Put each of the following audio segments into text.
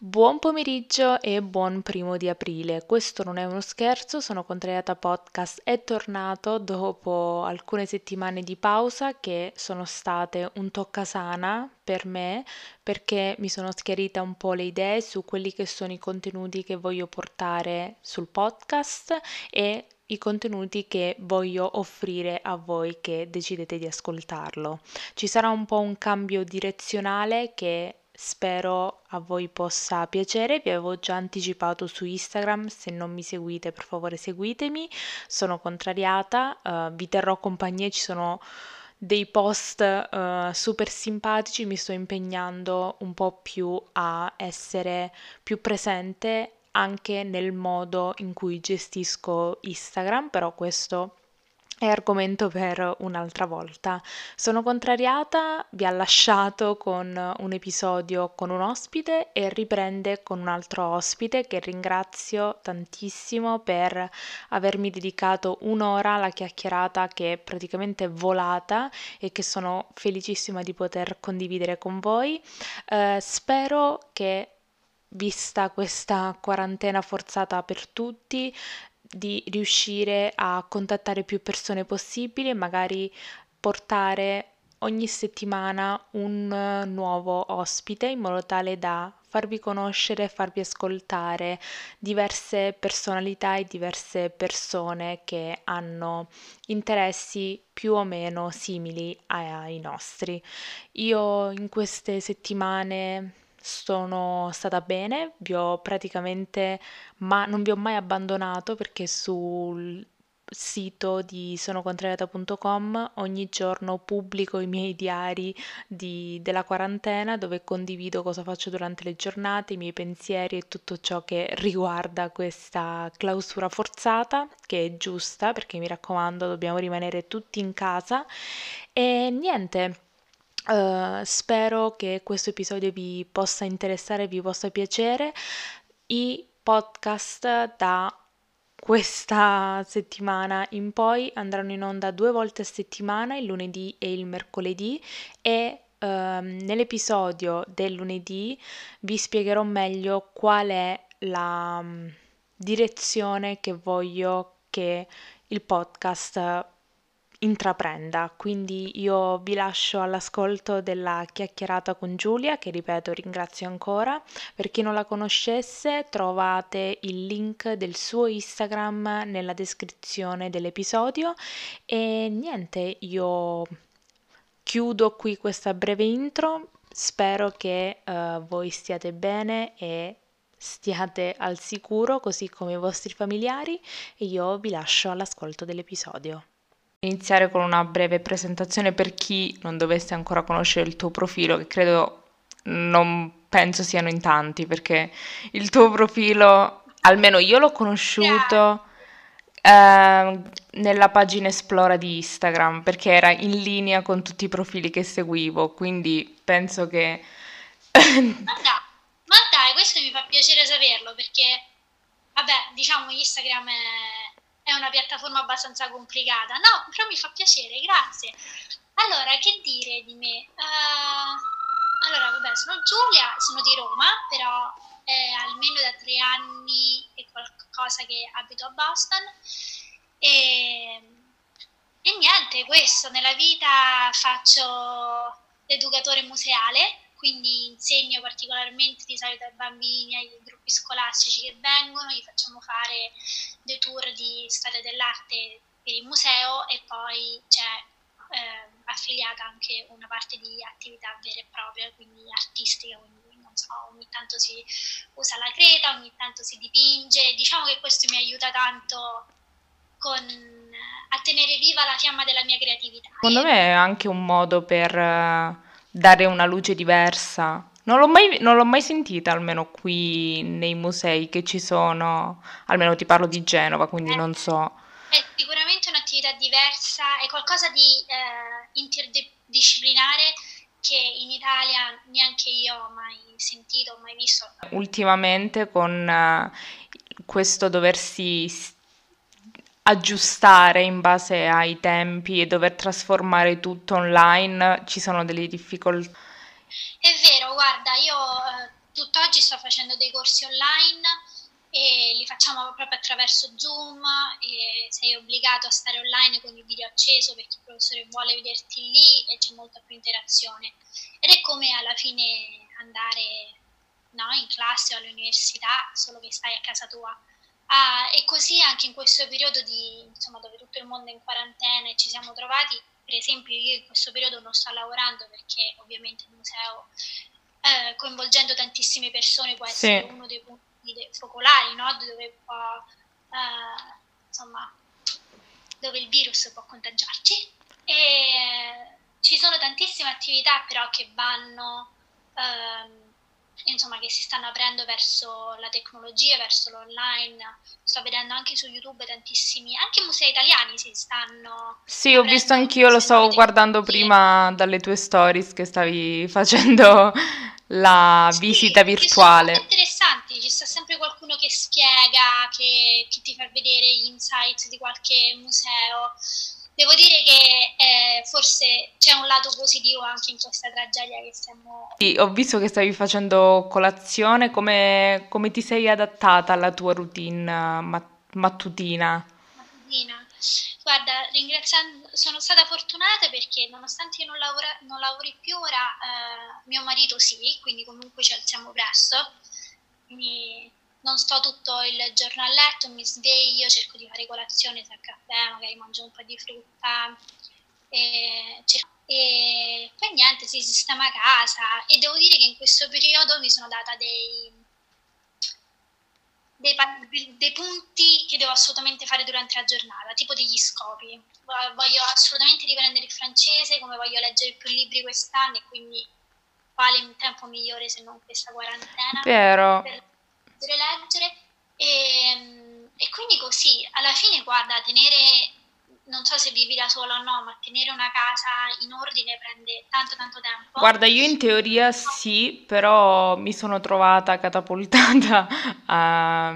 Buon pomeriggio e buon primo di aprile. Questo non è uno scherzo, sono Contrariata Podcast è tornato dopo alcune settimane di pausa che sono state un toccasana per me perché mi sono schiarita un po' le idee su quelli che sono i contenuti che voglio portare sul podcast e i contenuti che voglio offrire a voi che decidete di ascoltarlo. Ci sarà un po' un cambio direzionale che Spero a voi possa piacere, vi avevo già anticipato su Instagram, se non mi seguite per favore seguitemi, sono contrariata, uh, vi terrò compagnia, ci sono dei post uh, super simpatici, mi sto impegnando un po' più a essere più presente anche nel modo in cui gestisco Instagram, però questo è argomento per un'altra volta. Sono contrariata, vi ha lasciato con un episodio con un ospite e riprende con un altro ospite che ringrazio tantissimo per avermi dedicato un'ora alla chiacchierata che è praticamente volata e che sono felicissima di poter condividere con voi. Eh, spero che vista questa quarantena forzata per tutti, di riuscire a contattare più persone possibili e magari portare ogni settimana un nuovo ospite in modo tale da farvi conoscere, farvi ascoltare diverse personalità e diverse persone che hanno interessi più o meno simili ai nostri. Io in queste settimane sono stata bene, vi ho praticamente, ma non vi ho mai abbandonato perché sul sito di sonocontrariata.com ogni giorno pubblico i miei diari di, della quarantena dove condivido cosa faccio durante le giornate, i miei pensieri e tutto ciò che riguarda questa clausura forzata che è giusta perché mi raccomando dobbiamo rimanere tutti in casa. E niente Uh, spero che questo episodio vi possa interessare, vi possa piacere. I podcast da questa settimana in poi andranno in onda due volte a settimana, il lunedì e il mercoledì e uh, nell'episodio del lunedì vi spiegherò meglio qual è la direzione che voglio che il podcast intraprenda. Quindi io vi lascio all'ascolto della chiacchierata con Giulia, che ripeto ringrazio ancora. Per chi non la conoscesse, trovate il link del suo Instagram nella descrizione dell'episodio e niente, io chiudo qui questa breve intro. Spero che uh, voi stiate bene e stiate al sicuro così come i vostri familiari e io vi lascio all'ascolto dell'episodio. Iniziare con una breve presentazione per chi non dovesse ancora conoscere il tuo profilo, che credo non penso siano in tanti, perché il tuo profilo, almeno io l'ho conosciuto eh, nella pagina Esplora di Instagram, perché era in linea con tutti i profili che seguivo, quindi penso che... ma, dai, ma dai, questo mi fa piacere saperlo, perché, vabbè, diciamo Instagram è è una piattaforma abbastanza complicata. No, però mi fa piacere, grazie. Allora, che dire di me? Uh, allora, vabbè, sono Giulia, sono di Roma, però è almeno da tre anni è qualcosa che abito a Boston. E, e niente, questo, nella vita faccio l'educatore museale, quindi insegno particolarmente di solito ai bambini, ai gruppi scolastici che vengono, gli facciamo fare dei tour di storia dell'arte per il museo e poi c'è eh, affiliata anche una parte di attività vera e propria, quindi artistica, quindi non so, ogni tanto si usa la creta, ogni tanto si dipinge, diciamo che questo mi aiuta tanto con, a tenere viva la fiamma della mia creatività. Secondo me è anche un modo per dare una luce diversa, Non l'ho mai, non l'ho mai sentita, almeno qui nei musei che ci sono, almeno ti parlo di Genova, quindi Eh, non so. È sicuramente un'attività diversa, è qualcosa di eh, interdisciplinare che in Italia neanche io ho mai sentito, ho mai visto. Ultimamente con eh, questo doversi aggiustare in base ai tempi e dover trasformare tutto online, ci sono delle difficoltà. È vero, guarda, io eh, tutt'oggi sto facendo dei corsi online e li facciamo proprio attraverso Zoom e sei obbligato a stare online con il video acceso perché il professore vuole vederti lì e c'è molta più interazione. Ed è come alla fine andare no, in classe o all'università, solo che stai a casa tua. Ah, e così anche in questo periodo di, insomma, dove tutto il mondo è in quarantena e ci siamo trovati, per esempio io in questo periodo non sto lavorando perché ovviamente il museo, eh, coinvolgendo tantissime persone, può essere Sì. uno dei punti focolari, no? Dove può, eh, insomma, dove il virus può contagiarci. E ci sono tantissime attività però che vanno, ehm, insomma, che si stanno aprendo verso la tecnologia, verso l'online. Sto vedendo anche su YouTube tantissimi, anche musei italiani si stanno Sì, ho visto anch'io, lo stavo guardando prima dalle tue stories che stavi facendo la Sì, visita che sono molto virtuale. interessanti, ci sta sempre qualcuno che spiega, che, che ti fa vedere gli insights di qualche museo. Devo dire che eh, forse c'è un lato positivo anche in questa tragedia che stiamo Sì, ho visto che stavi facendo colazione, come, come ti sei adattata alla tua routine eh, ma- mattutina? mattina. Guarda, ringraziando, sono stata fortunata perché nonostante io non, lavora- non lavori più ora, eh, mio marito sì, quindi comunque ci alziamo presto. Quindi non sto tutto il giorno a letto, mi sveglio, cerco di fare colazione, se caffè, magari mangio un po' di frutta. E, e poi niente, si sistema casa e devo dire che in questo periodo mi sono data dei, dei, dei punti che devo assolutamente fare durante la giornata, tipo degli scopi. Vo- Voglio assolutamente riprendere il francese, come voglio leggere più libri quest'anno e quindi quale tempo migliore se non questa quarantena Vero. per poter leggere. E, e quindi così, alla fine, guarda, tenere, non so se vivi da sola o no, ma tenere una casa in ordine prende tanto tanto tempo. Guarda, io in teoria sì, però mi sono trovata catapultata a,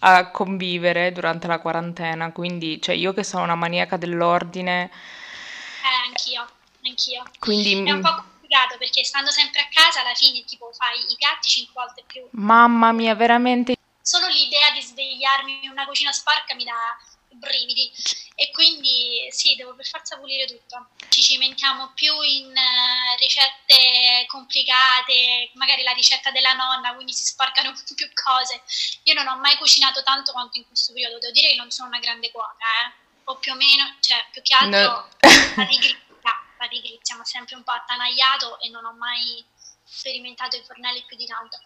a convivere durante la quarantena, quindi, cioè, io che sono una maniaca dell'ordine, Eh, anch'io, anch'io. quindi, È un po' complicato perché stando sempre a casa alla fine tipo fai i piatti cinque volte più. mamma mia, veramente, Solo l'idea di svegliarmi in una cucina sporca mi dà brividi e quindi sì, devo per forza pulire tutto. Ci cimentiamo più in eh, ricette complicate, magari la ricetta della nonna, quindi si sporcano più cose. Io non ho mai cucinato tanto quanto in questo periodo, devo dire che non sono una grande cuoca, eh. O più o meno, cioè più che no. altro la pigrizia, ma sempre un po' attanagliato e non ho mai sperimentato i fornelli più di tanto.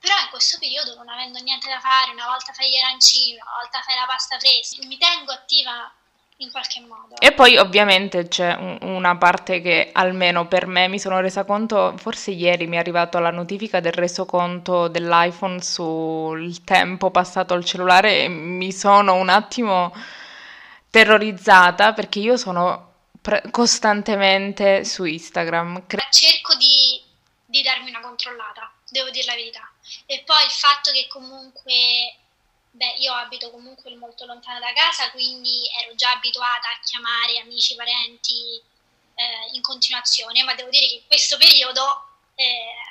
Però in questo periodo, non avendo niente da fare, una volta fai gli arancini, una volta fai la pasta fresca, mi tengo attiva in qualche modo. E poi ovviamente c'è un- una parte che almeno per me mi sono resa conto, forse ieri mi è arrivata la notifica del resoconto dell'iPhone sul tempo passato al cellulare e mi sono un attimo terrorizzata perché io sono pre- costantemente su Instagram. Cre- Cerco di, di darmi una controllata, devo dire la verità. E poi il fatto che comunque, beh, io abito comunque molto lontano da casa, quindi ero già abituata a chiamare amici, parenti eh, in continuazione, ma devo dire che in questo periodo eh,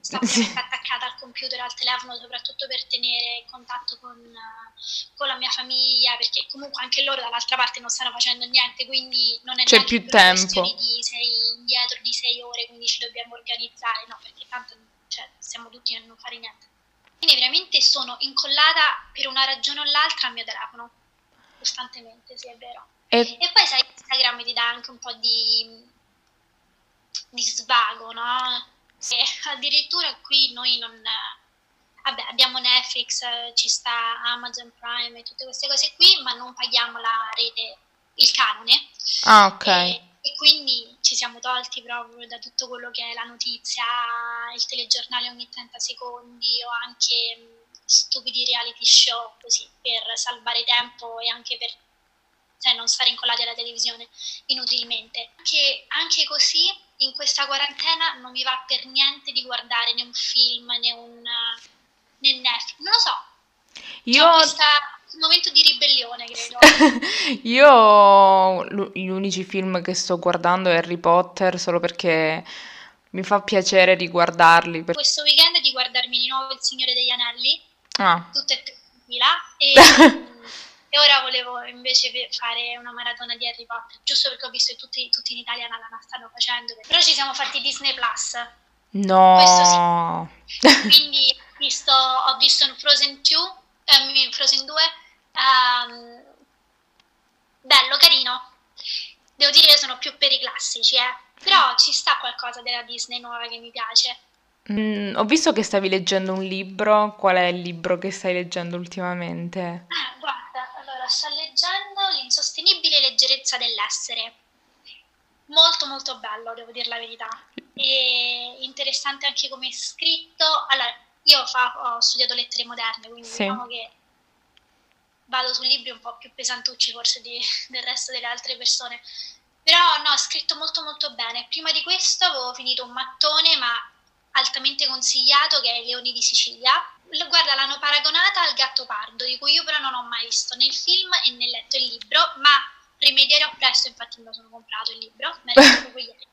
sì. sempre attaccata al computer, al telefono, soprattutto per tenere contatto con, eh, con la mia famiglia, perché comunque anche loro dall'altra parte non stanno facendo niente, quindi non è C'è più tempo. di sei indietro di sei ore, quindi ci dobbiamo organizzare, no, perché tanto cioè, stiamo tutti a non fare niente. Quindi veramente sono incollata per una ragione o l'altra al mio telefono, costantemente, sì è vero. E E poi sai, Instagram ti dà anche un po' di, di svago, no? E addirittura qui noi non... Vabbè, abbiamo Netflix, ci sta Amazon Prime e tutte queste cose qui, ma non paghiamo la rete, il canone. ah, ok. E, e quindi ci siamo tolti proprio da tutto quello che è la notizia, il telegiornale ogni 30 secondi o anche stupidi reality show così per salvare tempo e anche per cioè, non stare incollati alla televisione inutilmente. Anche, anche così in questa quarantena non mi va per niente di guardare né un film né un né Netflix, non lo so. Io... C'è questo momento di ribellione, credo. Io gli unici film che sto guardando è Harry Potter solo perché mi fa piacere riguardarli. Per... Questo weekend di guardarmi di nuovo Il Signore degli Anelli, ah. tutte e tre e, e, ora volevo invece fare una maratona di Harry Potter, giusto perché ho visto che tutti, tutti in Italia la, la stanno facendo. Però ci siamo fatti Disney Plus. No. Sì. Quindi visto, ho visto Frozen 2, eh, Frozen 2, um, bello, carino. Devo dire che sono più per i classici, eh. Però ci sta qualcosa della Disney nuova che mi piace. Mm, ho visto che stavi leggendo un libro. Qual è il libro che stai leggendo ultimamente? Ah, guarda, sto leggendo L'insostenibile leggerezza dell'essere. Molto molto bello, devo dire la verità. E interessante anche come è scritto. Allora, io fa, ho studiato lettere moderne, quindi sì. diciamo che vado su libri un po' più pesantucci forse di, del resto delle altre persone. Però no, è scritto molto molto bene. Prima di questo avevo finito un mattone, ma altamente consigliato, che è Leoni di Sicilia. Guarda, l'hanno paragonata al Gatto Pardo, di cui io però non ho mai visto né il film né letto il libro, ma rimedierò presto, infatti me lo sono comprato il libro, mi è proprio ieri.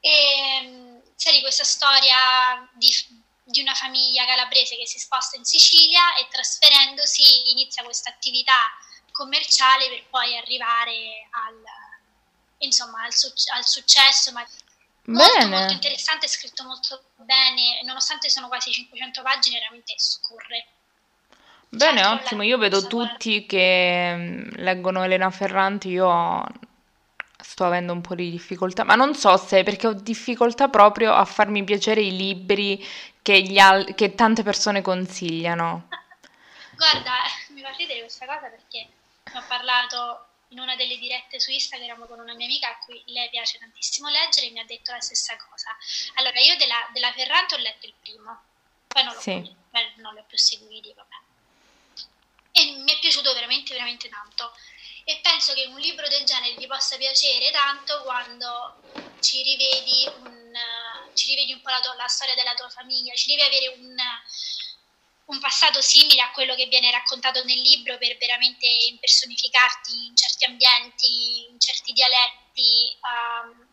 E, ehm, sai di questa storia di di una famiglia calabrese che si sposta in Sicilia e trasferendosi inizia questa attività commerciale per poi arrivare al, insomma, al, su- al successo. Ma molto, molto interessante, scritto molto bene, nonostante sono quasi 500 pagine, veramente scorre. Bene, cioè, ottimo. Io vedo tutti che mm, leggono Elena Ferranti, io sto avendo un po' di difficoltà, ma non so se perché ho difficoltà proprio a farmi piacere i libri che, al- che tante persone consigliano. Guarda, mi fa ridere questa cosa perché ho parlato in una delle dirette su Instagram con una mia amica a cui lei piace tantissimo leggere e mi ha detto la stessa cosa. Allora, io della, della Ferrante ho letto il primo, poi non l'ho, sì. più, non l'ho più seguiti, vabbè. E mi è piaciuto veramente, veramente tanto. E penso che un libro del genere ti possa piacere tanto quando ci rivedi un ci rivedi un po' la, tua, la storia della tua famiglia, ci devi avere un, un, passato simile a quello che viene raccontato nel libro per veramente impersonificarti in certi ambienti, in certi dialetti. Um,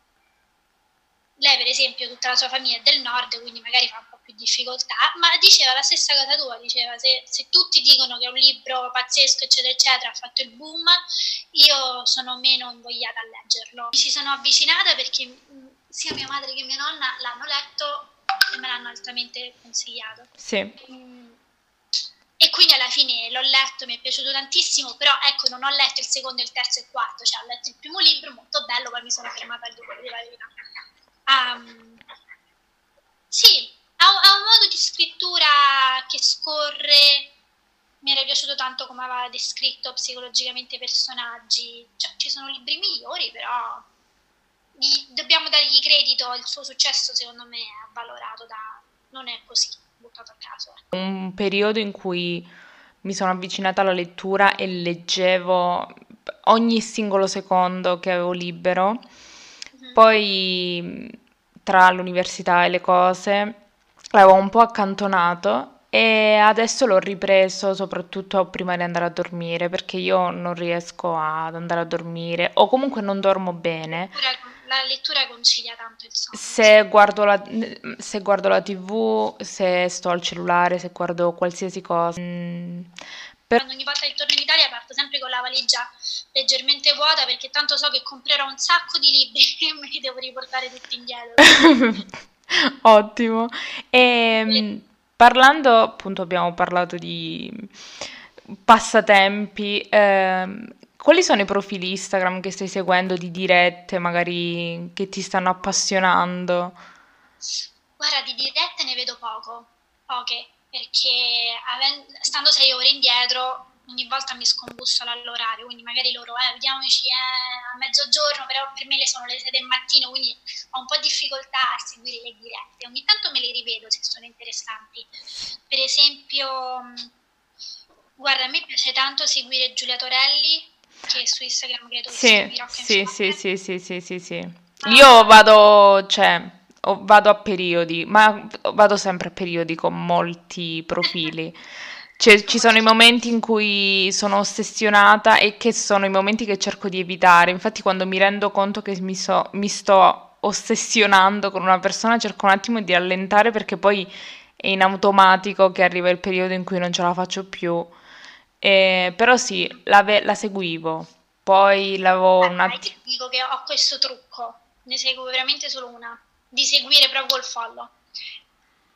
lei, per esempio, tutta la sua famiglia è del nord, quindi magari fa un po' più difficoltà, ma diceva la stessa cosa tua, diceva se, se tutti dicono che è un libro pazzesco, eccetera, eccetera, ha fatto il boom, io sono meno invogliata a leggerlo. Mi ci sono avvicinata perché sia mia madre che mia nonna l'hanno letto e me l'hanno altamente consigliato. Sì. E quindi alla fine l'ho letto, mi è piaciuto tantissimo, però ecco, non ho letto il secondo, il terzo e il quarto, cioè ho letto il primo libro, molto bello, poi mi sono fermata al libro di la verità. Um, sì, ha, ha, un modo di scrittura che scorre, mi era piaciuto tanto come aveva descritto psicologicamente i personaggi, cioè, ci sono libri migliori, però gli, dobbiamo dargli credito, il suo successo secondo me è avvalorato da... non è così buttato a caso. Un periodo in cui mi sono avvicinata alla lettura e leggevo ogni singolo secondo che avevo libero, mm-hmm. poi tra l'università e le cose l'avevo un po' accantonato e adesso l'ho ripreso soprattutto prima di andare a dormire perché io non riesco ad andare a dormire o comunque non dormo bene. Prego la lettura consiglia tanto il sonno. Se guardo la, se guardo la tv, se sto al cellulare, se guardo qualsiasi cosa. Mm, per... Ogni volta che torno in Italia parto sempre con la valigia leggermente vuota perché tanto so che comprerò un sacco di libri e me li devo riportare tutti indietro. Ottimo. E, ehm, parlando, appunto, abbiamo parlato di passatempi. Eh, quali sono i profili Instagram che stai seguendo di dirette, magari che ti stanno appassionando? Guarda, di dirette ne vedo poco, poche, perché stando sei ore indietro ogni volta mi scombussola l'orario, quindi magari loro, eh, vediamoci eh, a mezzogiorno, però per me le sono le 6 del mattino, quindi ho un po' difficoltà a seguire le dirette. Ogni tanto me le rivedo se sono interessanti. Per esempio, guarda, a me piace tanto seguire Giulia Torelli, che su Instagram credo sì, che sì, sì, sì, sì, sì, sì, sì. Ah. Io vado, cioè, vado a periodi, ma vado sempre a periodi con molti profili. Cioè, ci sono i momenti in cui sono ossessionata e che sono i momenti che cerco di evitare. Infatti, quando mi rendo conto che mi, so, mi sto ossessionando con una persona, cerco un attimo di allentare perché poi è in automatico che arriva il periodo in cui non ce la faccio più. Eh, però sì, la, ve- la, seguivo. Poi l'avevo un attimo. Dico che ho questo trucco, ne seguo veramente solo una, di seguire proprio il follow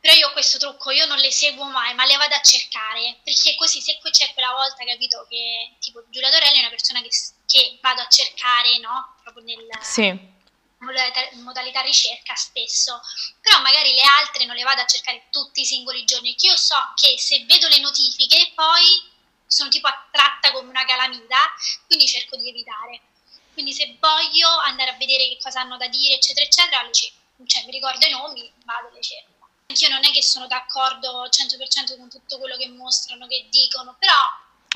però io ho questo trucco, io non le seguo mai, ma le vado a cercare, perché così se poi c'è quella volta, capito, che tipo Giulia Dorelli è una persona che, che vado a cercare, no? Proprio nel... Sì. Modalità, modalità ricerca spesso, però magari le altre non le vado a cercare tutti i singoli giorni, che io so che se vedo le notifiche poi sono tipo attratta come una calamita, quindi cerco di evitare. Quindi se voglio andare a vedere che cosa hanno da dire, eccetera, eccetera, le cerco. Cioè mi ricordo i nomi, vado e le cerco. Anch'io non è che sono d'accordo 100% con tutto quello che mostrano, che dicono, però...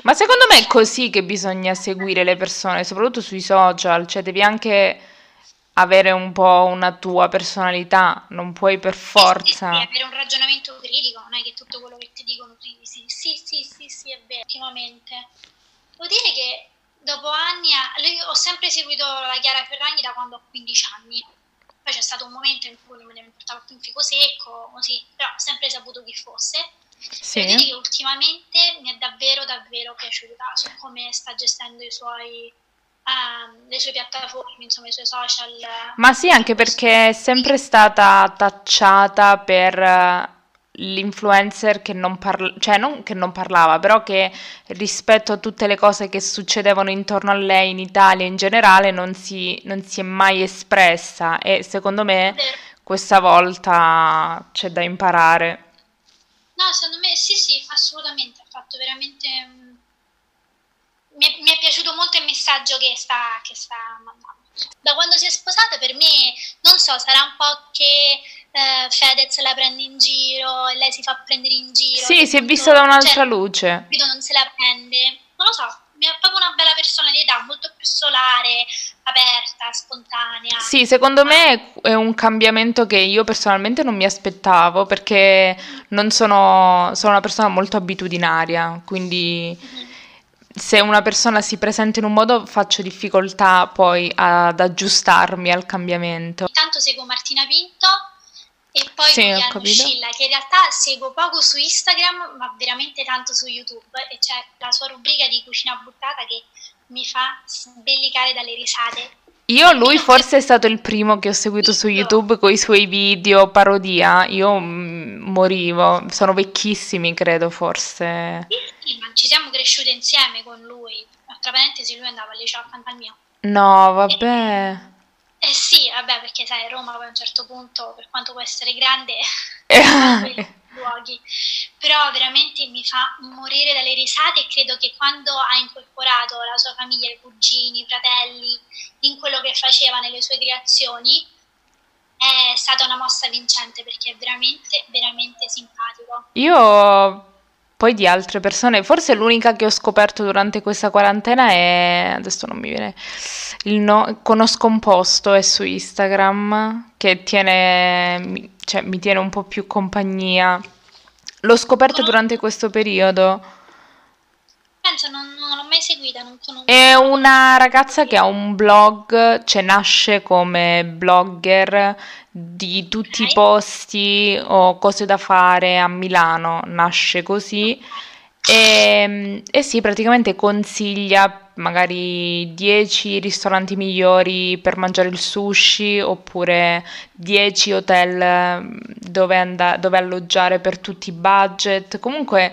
Ma secondo me è così che bisogna seguire le persone, soprattutto sui social, cioè devi anche avere un po' una tua personalità, non puoi per forza... Sì, sì, avere un ragionamento critico, non è che tutto quello che ti dicono tu sì, sì, sì, sì, sì, è vero, ultimamente. Devo dire che dopo anni, ho sempre seguito la Chiara Ferragni da quando ho 15 anni poi c'è stato un momento in cui me ne portavo più un fico secco, così, però ho sempre saputo chi fosse. Sì. Devo dire che ultimamente mi è davvero, davvero piaciuta su come sta gestendo i suoi Um, le sue piattaforme, insomma, i suoi social. Ma sì, anche perché è sempre stata tacciata per l'influencer che non, parla, cioè non che non parlava, però che rispetto a tutte le cose che succedevano intorno a lei in Italia in generale non si, non si è mai espressa e secondo me questa volta c'è da imparare. No, secondo me sì, sì, assolutamente, ha fatto veramente... Mi è, mi è piaciuto molto il messaggio che sta, che sta mandando. Da quando si è sposata per me, non so, sarà un po' che eh, Fedez la prende in giro e lei si fa prendere in giro. Sì, si è vista da un'altra cioè, luce. Capito, non se la prende. Non lo so, ha proprio una bella personalità, molto più solare, aperta, spontanea. Sì, secondo me è un cambiamento che io personalmente non mi aspettavo perché non sono, sono una persona molto abitudinaria, quindi mm-hmm. Se una persona si presenta in un modo faccio difficoltà poi ad aggiustarmi al cambiamento. Intanto seguo Martina Pinto e poi sì, Scilla, che in realtà seguo poco su Instagram, ma veramente tanto su YouTube, e c'è la sua rubrica di cucina buttata che mi fa sbellicare dalle risate. Io lui forse è stato il primo che ho seguito su YouTube con i suoi video parodia, io mm, morivo, sono vecchissimi credo forse. Sì, sì, ma ci siamo cresciuti insieme con lui, tra parentesi lui andava al liceo accanto al mio. No, vabbè. E eh sì, vabbè, perché sai, Roma poi a un certo punto, per quanto può essere grande, luoghi, però veramente mi fa morire dalle risate e credo che quando ha incorporato la sua famiglia, i cugini, i fratelli, in quello che faceva nelle sue creazioni, è stata una mossa vincente perché è veramente, veramente simpatico. Io poi di altre persone, forse l'unica che ho scoperto durante questa quarantena è, adesso non mi viene il no, conosco un posto, è su Instagram, che tiene, cioè, mi tiene un po' più compagnia. L'ho scoperto durante questo periodo. Penso, non, non l'ho mai seguita, non conosco. È una ragazza che ha un blog, cioè nasce come blogger di tutti okay. i posti o cose da fare a Milano, nasce così. E, ehm, e sì, praticamente consiglia magari 10 ristoranti migliori per mangiare il sushi oppure 10 hotel mm, dove, and- dove alloggiare per tutti i budget. Comunque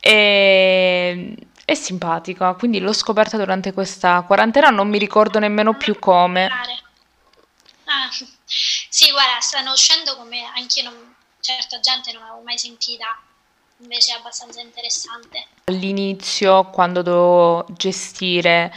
è, è simpatica, quindi l'ho scoperta durante questa quarantena, non mi ricordo nemmeno più come. Ah, sì, guarda, stanno uscendo come anche io non, certa gente non avevo mai sentita. invece è abbastanza interessante. All'inizio, quando dovevo gestire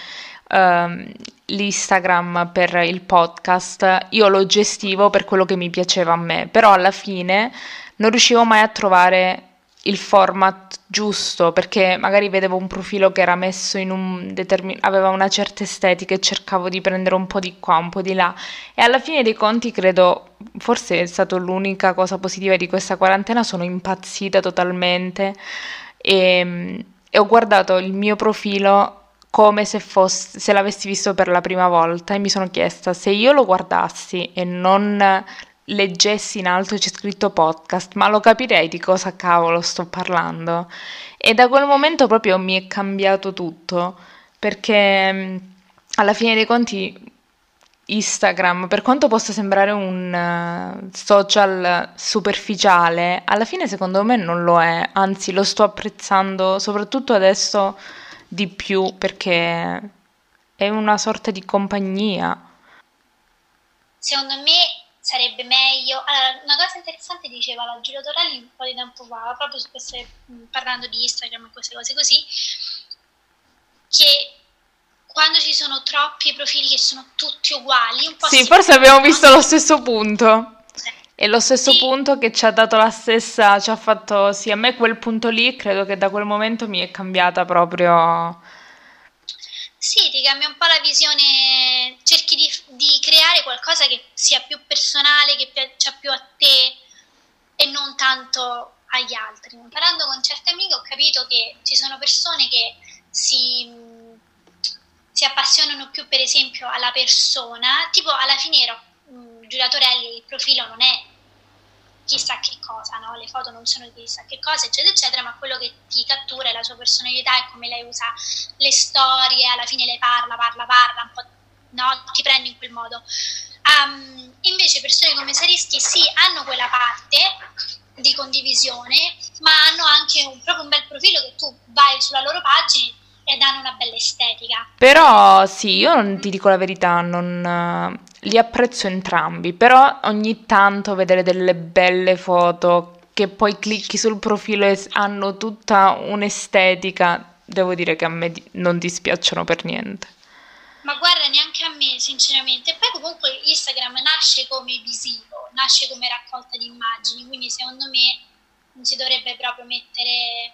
um, l'Instagram per il podcast, io lo gestivo per quello che mi piaceva a me, però alla fine non riuscivo mai a trovare il format giusto perché magari vedevo un profilo che era messo in un determinato aveva una certa estetica e cercavo di prendere un po' di qua, un po' di là. E alla fine dei conti credo forse è stata l'unica cosa positiva di questa quarantena sono impazzita totalmente. E, e ho guardato il mio profilo come se, fosse, se l'avessi visto per la prima volta e mi sono chiesta se io lo guardassi e non leggessi in alto c'è scritto podcast, ma lo capirei di cosa cavolo sto parlando. E da quel momento proprio mi è cambiato tutto, perché mm, alla fine dei conti Instagram, per quanto possa sembrare un uh, social superficiale, alla fine secondo me non lo è, anzi lo sto apprezzando soprattutto adesso di più perché è una sorta di compagnia. Secondo me sarebbe meglio. Allora, una cosa interessante diceva la Giulio Torelli un po' di tempo fa, proprio su queste, parlando di Instagram e queste cose così, che quando ci sono troppi profili che sono tutti uguali, un po' Sì, forse abbiamo visto lo stesso punto. È lo stesso sì. punto che ci ha dato la stessa, ci ha fatto, sì, a me quel punto lì credo che da quel momento mi è cambiata proprio sì, ti cambia un po' la visione, cerchi di, di creare qualcosa che sia più personale, che piaccia più a te e non tanto agli altri. Parlando con certe amiche ho capito che ci sono persone che si, si appassionano più per esempio alla persona, tipo alla fine ero Giulia Torelli, il profilo non è chissà che cosa, no? le foto non sono chissà che cosa, eccetera, eccetera, ma quello che ti cattura è la sua personalità e come lei usa le storie, alla fine lei parla, parla, parla, un po', no? ti prende in quel modo. Um, invece persone come Sarischi sì, hanno quella parte di condivisione, ma hanno anche un, proprio un bel profilo che tu vai sulla loro pagina e danno una bella estetica. Però sì, io non ti dico la verità, non, li apprezzo entrambi, però ogni tanto vedere delle belle foto che poi clicchi sul profilo e hanno tutta un'estetica, devo dire che a me non dispiacciono per niente. Ma guarda, neanche a me, sinceramente. E poi comunque Instagram nasce come visivo, nasce come raccolta di immagini, quindi secondo me non si dovrebbe proprio mettere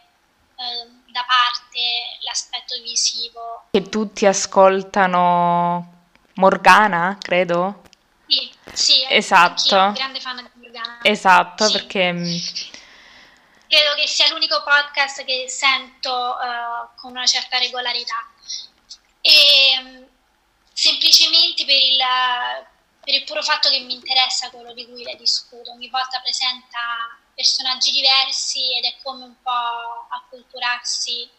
Ehm, da parte l'aspetto visivo. Che tutti ascoltano Morgana, credo? Sì, sì esatto. grande fan di Morgana. Esatto, sì. perché... Mm, credo che sia l'unico podcast che sento uh, con una certa regolarità. E um, semplicemente per il, per il puro fatto che mi interessa quello di cui le discuto. Ogni volta presenta personaggi diversi ed è come un po' acculturarsi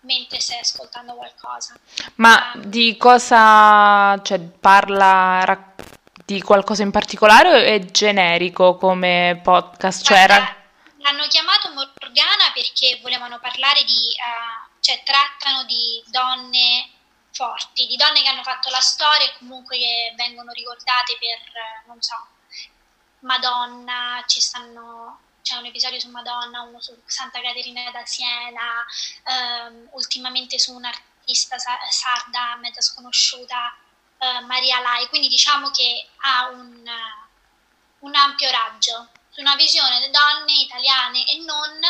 mentre stai ascoltando qualcosa. Ma um, di cosa cioè, parla rac- di qualcosa in particolare o è generico come podcast? Cioè, era... L'hanno chiamato Morgana perché volevano parlare di, uh, cioè trattano di donne forti, di donne che hanno fatto la storia e comunque che vengono ricordate per, non so, Madonna, ci stanno c'è un episodio su Madonna, uno su Santa Caterina da Siena, ehm, ultimamente su un'artista sarda mezza sconosciuta, eh, Maria Lai, quindi diciamo che ha un, un, ampio raggio su una visione delle donne italiane e non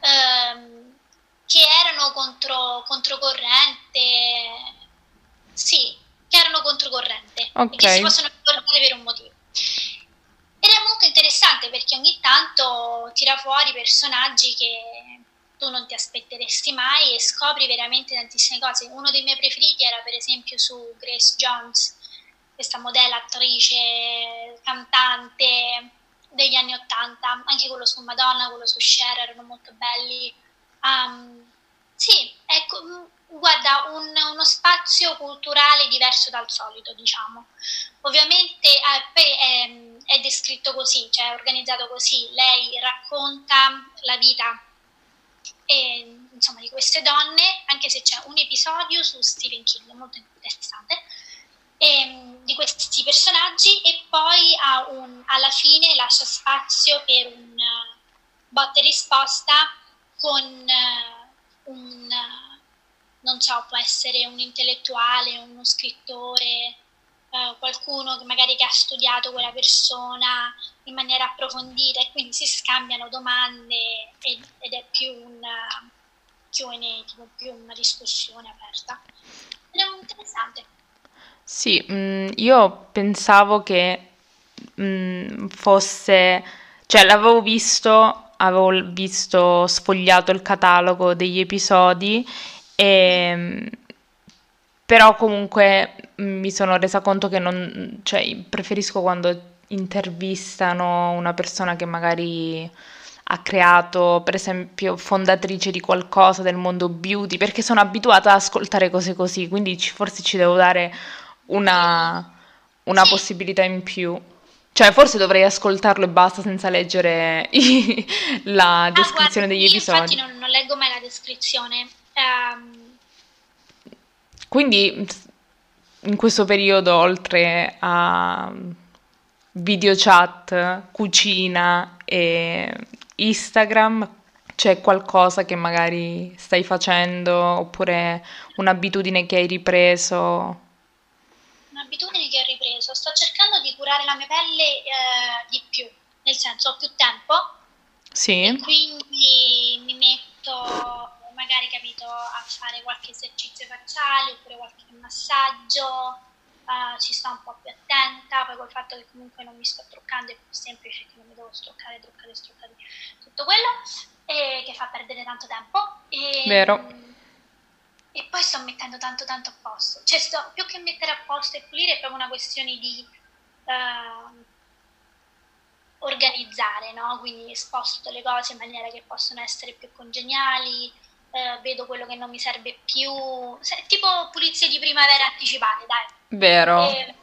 ehm, che erano contro, controcorrente, sì, che erano controcorrente okay. e che si possono ricordare per un motivo. Molto interessante perché ogni tanto tira fuori personaggi che tu non ti aspetteresti mai e scopri veramente tantissime cose. Uno dei miei preferiti era per esempio su Grace Jones, questa modella, attrice, cantante degli anni Ottanta, anche quello su Madonna, quello su Cher erano molto belli. Um, sì, ecco, guarda, un, uno spazio culturale diverso dal solito, diciamo. Ovviamente eh, è, è, descritto così, cioè è organizzato così. Lei racconta la vita eh, insomma, di queste donne, anche se c'è un episodio su Stephen King molto interessante, ehm, di questi personaggi e poi un, alla fine lascia spazio per un botta e risposta con eh, un, non so, può essere un intellettuale, uno scrittore, eh, qualcuno che magari che ha studiato quella persona in maniera approfondita e quindi si scambiano domande ed, ed è più una Q&A, tipo più una discussione aperta. Ed è interessante. Sì, mh, mm, io pensavo che mh, mm, fosse, cioè l'avevo visto, avevo visto sfogliato il catalogo degli episodi e mm, però comunque mi sono resa conto che non, cioè preferisco quando intervistano una persona che magari ha creato, per esempio, fondatrice di qualcosa del mondo beauty, perché sono abituata ad ascoltare cose così, quindi ci, forse ci devo dare una, una sì. possibilità in più. Cioè, forse dovrei ascoltarlo e basta senza leggere i, la ah, descrizione guarda, degli episodi. Infatti non, non, leggo mai la descrizione. Um... Quindi in questo periodo, oltre a video chat, cucina e Instagram, c'è qualcosa che magari stai facendo oppure un'abitudine che hai ripreso? Un'abitudine che ho ripreso, sto cercando di curare la mia pelle eh, di più, nel senso ho più tempo. Sì. E quindi mi metto magari capito a fare qualche esercizio facciale oppure qualche massaggio uh, ci sto un po' più attenta, poi col fatto che comunque non mi sto truccando è più semplice che non mi devo struccare, truccare, struccare, tutto quello, e che fa perdere tanto tempo. E, Vero. E poi sto mettendo tanto tanto a posto, cioè sto, più che mettere a posto e pulire è proprio una questione di... Uh, organizzare, no? quindi sposto le cose in maniera che possono essere più congeniali, eh, vedo quello che non mi serve più, se, tipo pulizie di primavera anticipate, dai. Vero. E,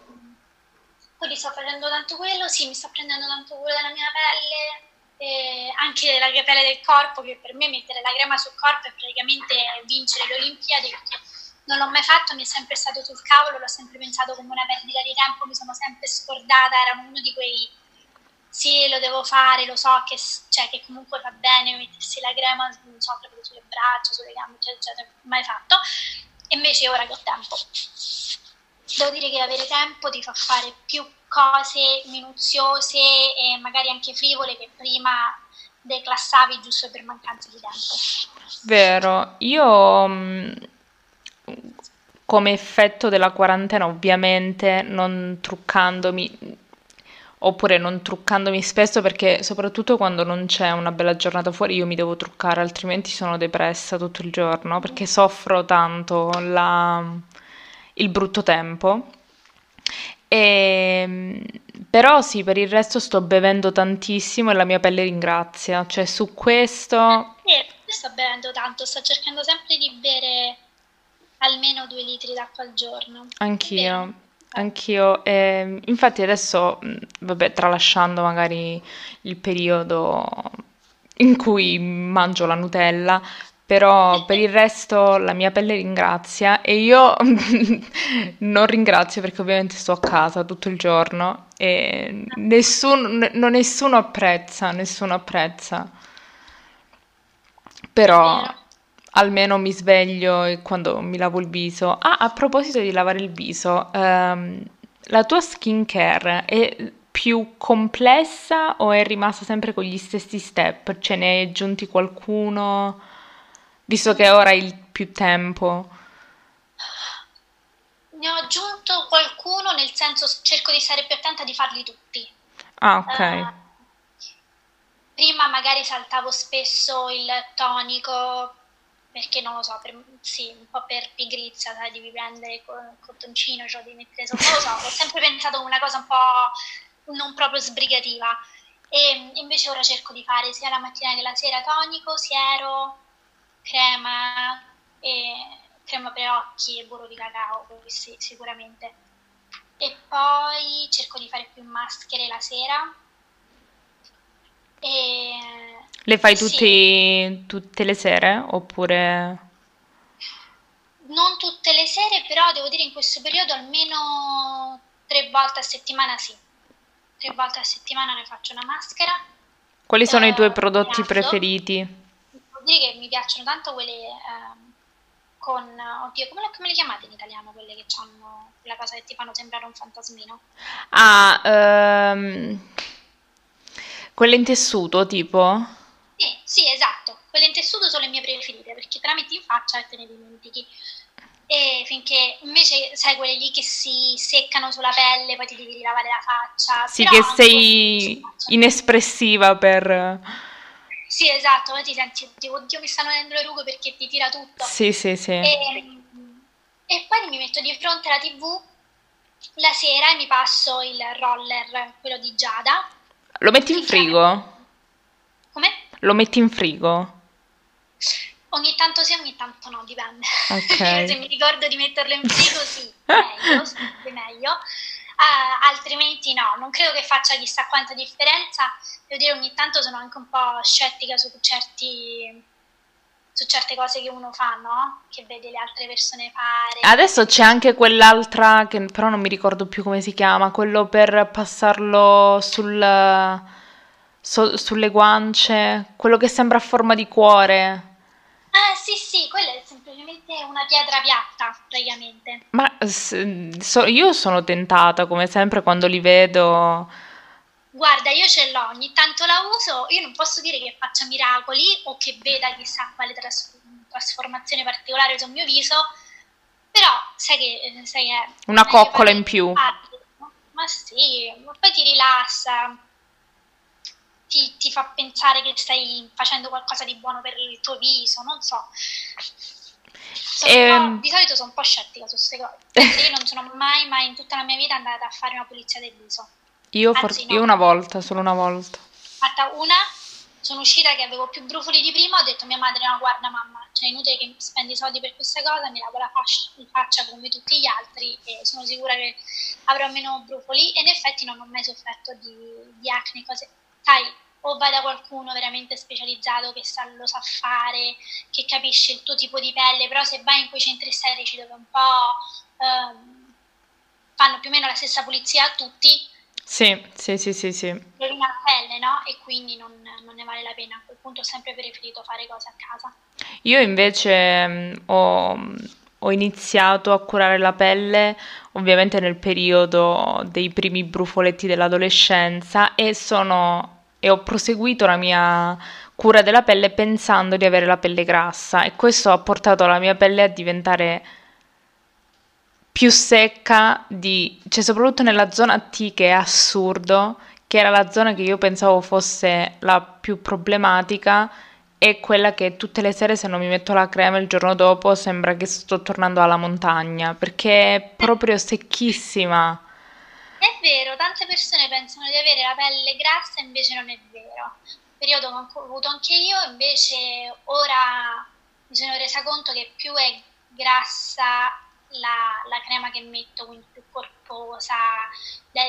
quindi sto facendo tanto quello, sì, mi sto prendendo tanto cura della mia pelle, e anche la pelle del corpo, che per me mettere la crema sul corpo è praticamente vincere le Olimpiadi, perché non l'ho mai fatto, mi è sempre stato sul cavolo, l'ho sempre pensato come una perdita di tempo, mi sono sempre scordata, era uno di quei sì, lo devo fare, lo so che, cioè, che comunque va bene mettersi la crema, non so, proprio sulle braccia, sulle gambe, eccetera, eccetera, mai fatto. Invece ora che ho tempo, devo dire che avere tempo ti fa fare più cose minuziose e magari anche frivole che prima declassavi giusto per mancanza di tempo. Vero, io mm, come effetto della quarantena ovviamente non truccandomi oppure non truccandomi spesso perché soprattutto quando non c'è una bella giornata fuori io mi devo truccare, altrimenti sono depressa tutto il giorno perché soffro tanto la, il brutto tempo. E, ehm, però sì, per il resto sto bevendo tantissimo e la mia pelle ringrazia, cioè su questo... Sì, sto bevendo tanto, sto cercando sempre di bere almeno due litri d'acqua al giorno. Anch'io. Anch'io, e infatti adesso, vabbè, tralasciando magari il periodo in cui mangio la Nutella, però per il resto la mia pelle ringrazia e io non ringrazio perché ovviamente sto a casa tutto il giorno e nessuno, nessuno apprezza, nessuno apprezza. Però almeno mi sveglio quando mi lavo il viso. Ah, a proposito di lavare il viso, ehm, la tua skincare è più complessa o è rimasta sempre con gli stessi step? Ce ne hai aggiunti qualcuno, visto che ora hai più tempo? Ne ho aggiunto qualcuno, nel senso cerco di stare più attenta di farli tutti. Ah, ok. Uh, prima magari saltavo spesso il tonico perché non lo so, per, sì, un po' per pigrizia, sai, devi prendere il cottoncino, cioè devi mettere sopra, non lo so, ho sempre pensato una cosa un po' non proprio sbrigativa. E invece ora cerco di fare sia la mattina che la sera tonico, siero, crema, crema per occhi e burro di cacao, sì, sicuramente. E poi cerco di fare più maschere la sera. E le fai tutti, sì. tutte le sere oppure... Non tutte le sere, però devo dire in questo periodo almeno tre volte a settimana sì. Tre volte a settimana ne faccio una maschera Quali sono uh, i tuoi prodotti preferiti? Devo dire che mi piacciono tanto quelle uh, con... Oddio, come, come, le chiamate in italiano quelle che hanno quella cosa che ti fanno sembrare un fantasmino? Ah, um, quelle in tessuto tipo? Sì, sì, esatto. Quelle in tessuto sono le mie preferite perché te la metti in faccia e te ne dimentichi. E finché invece sai quelle lì che si seccano sulla pelle, poi ti devi rilavare la faccia. Sì, che sei inespressiva per... Sì, esatto, poi ti senti, oddio mi stanno venendo le rughe perché ti tira tutto. Sì, sì, sì. E, e poi mi metto di fronte alla tv la sera e mi passo il roller, quello di Giada. Lo metti in frigo? Lo metti in frigo? Ogni tanto sì, ogni tanto no, dipende. Okay. Se mi ricordo di metterlo in frigo, sì, meglio, meglio. Uh, altrimenti no, non credo che faccia chissà quanta differenza. Devo dire, ogni tanto sono anche un po' scettica su certi su certe cose che uno fa, no? Che vede le altre persone fare. Adesso c'è anche quell'altra che però non mi ricordo più come si chiama, quello per passarlo sul, so, sulle guance, quello che sembra a forma di cuore. Ah, sì, sì, quella è semplicemente una pietra piatta, praticamente. Ma so, io sono tentata, come sempre, quando li vedo. Guarda, io ce l'ho, ogni tanto la uso, io non posso dire che faccia miracoli o che veda chissà quale tras- trasformazione particolare sul mio viso, però sai che... Sai che Una coccola in più. Farli, no? Ma sì, ma poi ti rilassa, ti, ti, fa pensare che stai facendo qualcosa di buono per il tuo viso, non so. Ehm... di solito sono un po' scettica su queste cose, perché io non sono mai, mai in tutta la mia vita andata a fare una pulizia del viso. Io, for- no. io una volta, solo una volta. Fatta una, sono uscita che avevo più brufoli di prima, ho detto a mia madre, no guarda mamma, cioè è inutile che spendi soldi per questa cosa, mi lavo la fascia, in faccia come tutti gli altri e sono sicura che avrò meno brufoli e in effetti non ho mai sofferto di, di acne, cose, sai, o vai da qualcuno veramente specializzato che sa, lo sa fare, che capisce il tuo tipo di pelle, però se vai in quei centri esterici dove un po' ehm, fanno più o meno la stessa pulizia a tutti, sì, sì, sì, sì, sì. Rovina pelle, no? E quindi non, non, ne vale la pena. A quel punto ho sempre preferito fare cose a casa. Io invece mh, ho, ho iniziato a curare la pelle ovviamente nel periodo dei primi brufoletti dell'adolescenza e sono e ho proseguito la mia cura della pelle pensando di avere la pelle grassa e questo ha portato la mia pelle a diventare più secca di, cioè soprattutto nella zona T che è assurdo, che era la zona che io pensavo fosse la più problematica, è quella che tutte le sere se non mi metto la crema il giorno dopo sembra che sto tornando alla montagna, perché è proprio secchissima. È vero, tante persone pensano di avere la pelle grassa, invece non è vero. Periodo che ho avuto anche io, invece ora mi sono resa conto che più è grassa la, la, crema che metto, quindi più corposa,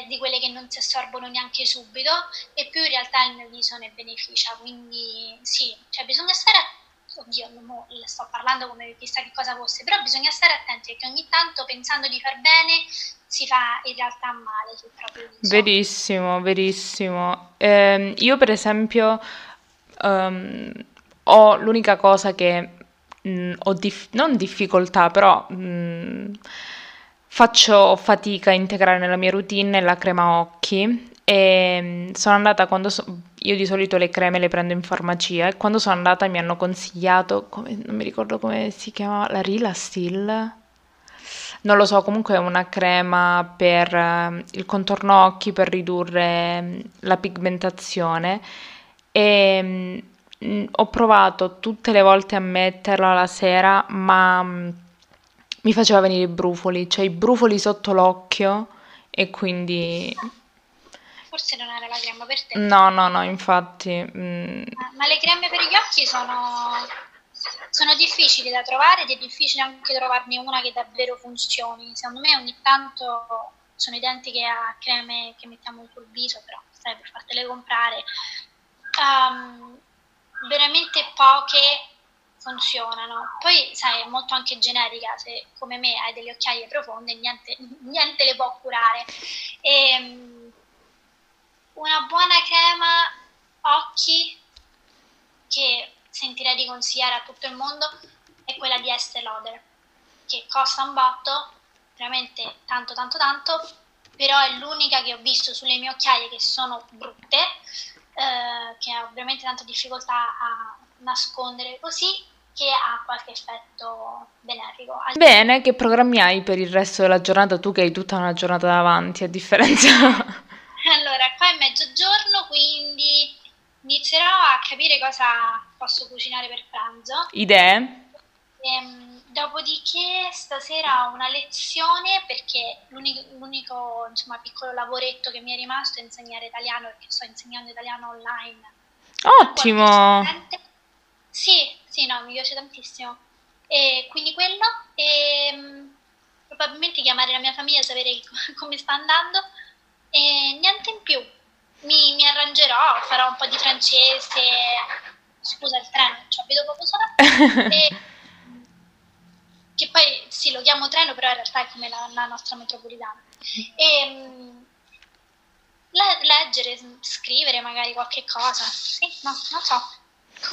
di quelle che non si assorbono neanche subito, e più in realtà il mio viso ne beneficia. Quindi sì, cioè bisogna stare oddio, non sto parlando come chissà che cosa fosse, però bisogna stare attenti perché ogni tanto pensando di far bene si fa in realtà male sul proprio viso. Verissimo, verissimo. Eh, io per esempio um, ho l'unica cosa che mh, mm, ho dif- non difficoltà, però mh, mm, faccio fatica a integrare nella mia routine la crema occhi e mm, sono andata quando so- io di solito le creme le prendo in farmacia e quando sono andata mi hanno consigliato, come, non mi ricordo come si chiamava, la Rila Still? Non lo so, comunque è una crema per uh, il contorno occhi per ridurre um, la pigmentazione e Mm, ho provato tutte le volte a metterla la sera, ma mm, mi faceva venire i brufoli, cioè i brufoli sotto l'occhio e quindi... Forse non era la crema per te. No, no, no, infatti... Mm... Ma le creme per gli occhi sono, sono difficili da trovare ed è difficile anche trovarne una che davvero funzioni. Secondo me ogni tanto sono identiche a creme che mettiamo sul viso, però stai per fartele comprare. Um, veramente poche funzionano. Poi, sai, è molto anche generica, se come me hai delle occhiaie profonde, niente, niente le può curare. E, ehm, una buona crema occhi di consigliare a tutto il mondo è quella di Estée Lauder, che costa un botto, veramente tanto tanto tanto, però è l'unica che ho visto sulle mie occhiaie che sono brutte, eh, che ho veramente tanta difficoltà a nascondere così, che ha qualche effetto benefico. Bene, che programmi hai per il resto della giornata? Tu che hai tutta una giornata davanti, a differenza... allora, qua è mezzogiorno, quindi inizierò a capire cosa posso cucinare per pranzo. Idee? Ehm, dopodiché stasera ho una lezione perché l'unico, l'unico insomma, piccolo lavoretto che mi è rimasto è insegnare italiano perché sto insegnando italiano online. Ottimo! Sì, sì, no, mi piace tantissimo. E quindi quello, e um, probabilmente chiamare la mia famiglia, sapere come sta andando e niente in più. Mi, mi arrangerò, farò un po' di francese, scusa il treno, ci vedo poco solo. e, che poi sì, lo chiamo treno, però in realtà è come la, la nostra metropolitana. E, um, leggere, scrivere magari qualche cosa, sì, no, non so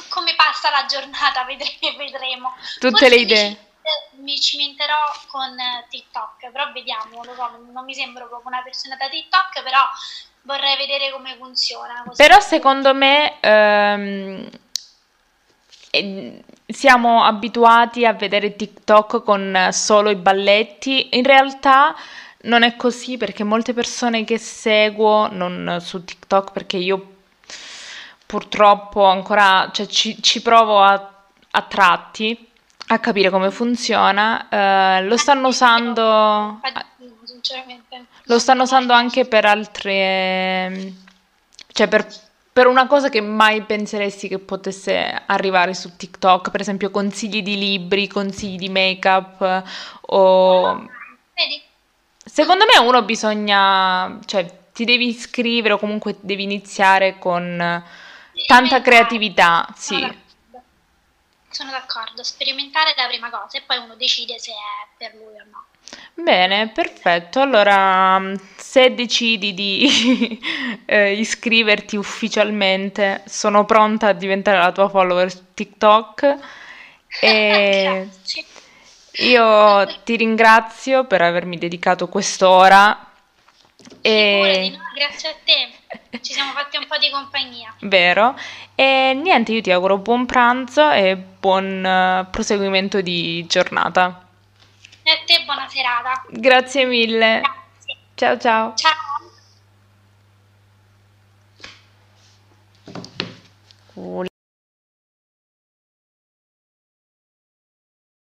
come passa la giornata vedremo. vedremo. Tutte Forse le idee. Mi, cimenterò con TikTok, però vediamo, so, non mi sembro proprio una persona da TikTok, però vorrei vedere come funziona. Però secondo me ehm, siamo abituati a vedere TikTok con solo i balletti, in realtà non è così perché molte persone che seguo, non su TikTok perché io purtroppo ancora, cioè ci, ci provo a, a, tratti a capire come funziona. Eh, lo stanno usando. Lo stanno usando anche per altre. cioè per, per una cosa che mai penseresti che potesse arrivare su TikTok, per esempio consigli di libri, consigli di make-up o. Secondo me uno bisogna, cioè ti devi iscrivere o comunque devi iniziare con Tanta creatività, sì. Sono d'accordo, sperimentare è la prima cosa e poi uno decide se è per lui o no. Bene, perfetto. Allora, se decidi di eh, iscriverti ufficialmente, sono pronta a diventare la tua follower su TikTok. E io ti ringrazio per avermi dedicato quest'ora. E... grazie a te. Ci siamo fatti un po' di compagnia. Vero. E niente, io ti auguro buon pranzo e buon uh, proseguimento di giornata. E a te buona serata. Grazie mille. Grazie. Ciao ciao. Ciao.